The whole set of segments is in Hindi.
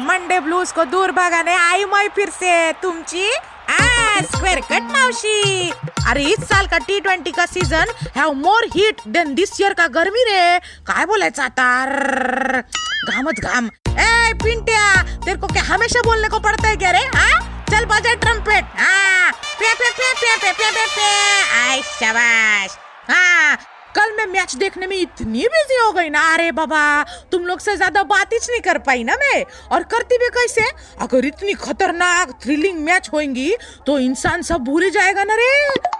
मंडे ब्लूज को दूर भगाने आई मैं फिर से तुमची आ, स्क्वेअर कट मावशी। अरे इस साल का टी ट्वेंटी का season have more heat than this year का गर्मी रे। काय बोलायचं आता? घामच घाम। ए पिंट्या तेरे को क्या हमेशा बोलने को पड़ता है क्या रे? हाँ? चल बजा ट्रम्पेट हाँ। पे पे पे पे पे पे पे पे आई शाबाश। हाँ कल मैं मैच देखने में इतनी बिज़ी हो गई ना, अरे बाबा, तुम लोग से ज़्यादा बात ही नहीं कर पाई ना मैं। और करती भी कैसे? अगर इतनी खतरनाक थ्रिलिंग मैच होंगी तो इंसान सब भूल जाएगा ना रे।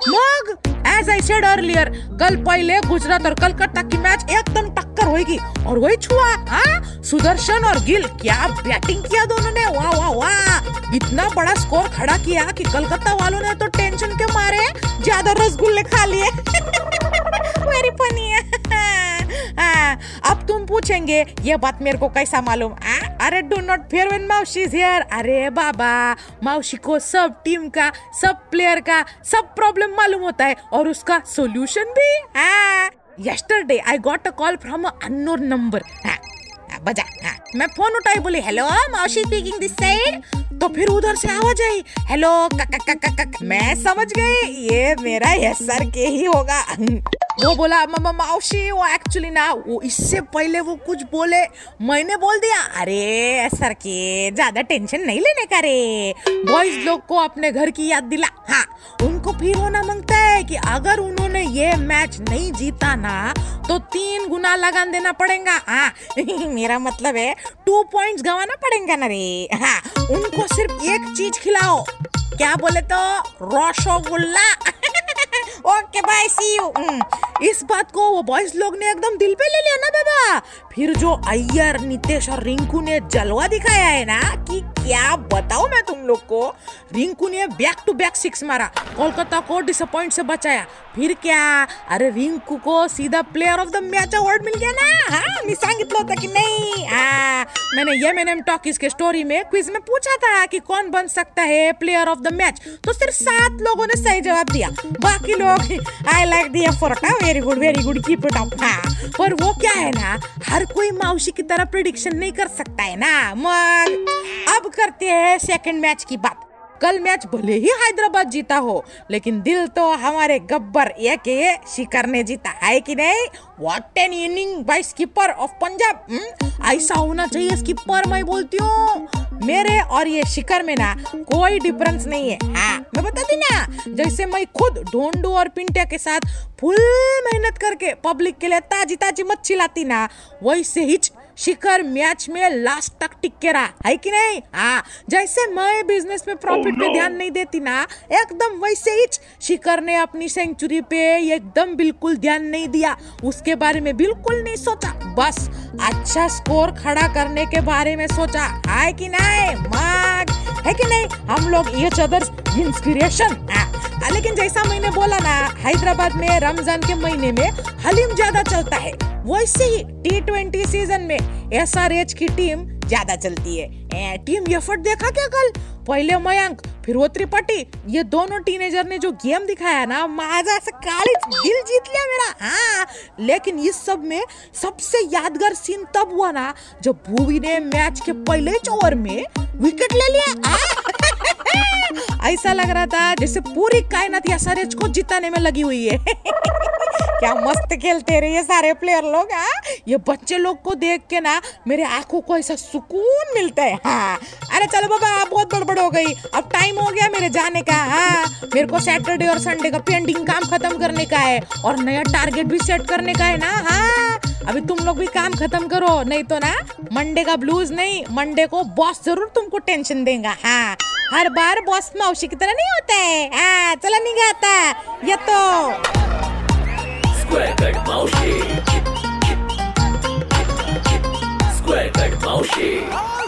मग एज आई सेड अर्लियर कल पहले गुजरात और कलकत्ता की मैच एकदम टक्कर होगी और वही छुआ हाँ? सुदर्शन और गिल, क्या बैटिंग किया दोनों ने? वाह वाह वाह। इतना बड़ा स्कोर खड़ा किया कि कलकत्ता वालों ने तो टेंशन के मारे? ज़्यादा रसगुल्ले खा लिए। वेरी फनी है। अब तुम पूछेंगे, ये बात मेरे को कैसा मालूम? आ? अरे do not fear when Maushi is here अरे, बाबा माउशी को सब टीम का, सब प्लेयर का, सब प्रॉब्लम मालूम होता है, और उसका सोल्यूशन भी yesterday I got a call from a unknown number बजा हाँ मैं फ़ोन उठाई, बोली hello Maushi speaking this side तो फिर उधर से आवाज़ आई हेलो मैं समझ गई, ये मेरा यस सर के ही होगा। वो बोला मामा माउशी वो एक्चुअली ना, वो इससे पहले वो कुछ बोले, मैंने बोल दिया, अरे सर के ज़्यादा टेंशन नहीं लेने का रे. बॉयज़ लोग को अपने घर की याद दिला हाँ उनको फिर होना माँगता है कि अगर उन्होंने ये मैच नहीं जीता ना तो तीन गुना लगान देना पड़ेगा हाँ मेरा मतलब है टू पॉइंट्स गंवाना पड़ेगा ना रे हाँ उनको सिर्फ़ एक चीज़ खिलाओ, क्या बोले तो rasgulla okay bye see you इस बात को वो बॉयज़ लोग ने एकदम दिल पे ले लिया ना, बाबा? फिर जो अय्यर, नितेश और रिंकू ने जलवा दिखाया है ना, कि क्या बताओ मैं तुम लोग को? रिंकू ने बैक टू बैक सिक्स मारा। कोलकाता को डिसअपॉइंट से बचाया। फिर क्या? अरे, रिंकू को सीधा player of the match award मिल गया ना? हाँ मी सांगितलं होतं की नहीं। मैंने ये मैंने टॉकीज के स्टोरी में क्विज में पूछा था कि कौन बन सकता है प्लेयर ऑफ़ द मैच तो सिर्फ़ सात लोगों ने सही जवाब दिया। बाकी लोग I like the effort very good very good keep it up हाँ। पर वो क्या है ना, हर कोई माउशी की तरह प्रिडिक्शन नहीं कर सकता है ना, मग। अब करते हैं सेकंड मैच की बात। कल मैच भले ही हैदराबाद जीता हो, लेकिन दिल तो हमारे गब्बर ये के शिकर ने जीता है कि नहीं? What an inning by skipper of Punjab ऐसा होना चाहिए स्कीपर मैं बोलती हूँ। मेरे और ये शिकर में ना कोई डिफरेंस नहीं है। हाँ मैं बताती ना, जैसे मैं खुद ढोंडू और पिंटिया के साथ फुल मेहनत करके पब्लिक के लिए ताजी ताजी मच्छी लाती ना, वैसे ही शिखर मैच में लास्ट तक टिक के रहा। है कि नहीं? हाँ जैसे मैं बिज़नेस में प्रॉफिट oh, no. पे ध्यान नहीं देती ना एकदम वैसे ही शिखर ने अपनी सेंचुरी पे एकदम बिल्कुल ध्यान नहीं दिया। उसके बारे में बिल्कुल नहीं सोचा। बस अच्छा स्कोर खड़ा करने के बारे में सोचा। है कि नहीं? माग है कि नहीं? हम लोग ये अदर्स इंस्पिरेशन लेकिन जैसा मैंने बोला ना हैदराबाद में रमज़ान के महीने में हलीम ज़्यादा चलता है। वैसे ही टी ट्वेंटी सीज़न में एस आर एच की टीम ज़्यादा चलती है। ए, टीम एफर्ट देखा क्या कल? पहले मयंक फिर वो त्रिपाठी ये दोनों टीनेजर ने जो गेम दिखाया ना माझा से काली दिल जीत लिया मेरा। हाँ लेकिन इस सब में सबसे यादगार सीन तब हुआ ना जब भूवी ने मैच के पहले ओवर में विकेट ले लिया। ऐसा लग रहा था जैसे पूरी कायनात या सारे को जिताने में लगी हुई है। क्या मस्त खेलते रहे ये सारे प्लेयर लोग हाँ? ये बच्चे लोग को देख के ना मेरे आँखों को ऐसा सुकून मिलता है। हाँ। अरे चलो बाबा बहुत बड़बड़ हो गई। अब टाइम हो गया मेरे जाने का हाँ। मेरे को सैटरडे और संडे का पेंडिंग काम खत्म करने का है और नया टारगेट भी सेट करने का है ना हाँ। अभी तुम लोग भी काम खत्म करो, नहीं तो ना मंडे का ब्लूज नहीं मंडे को बॉस ज़रूर तुमको टेंशन देगा हाँ। हर बार बॉस मौसी की तरह नहीं होता है। आ, चला नहीं निघाता ये तो। स्क्वेअर कट मावशी।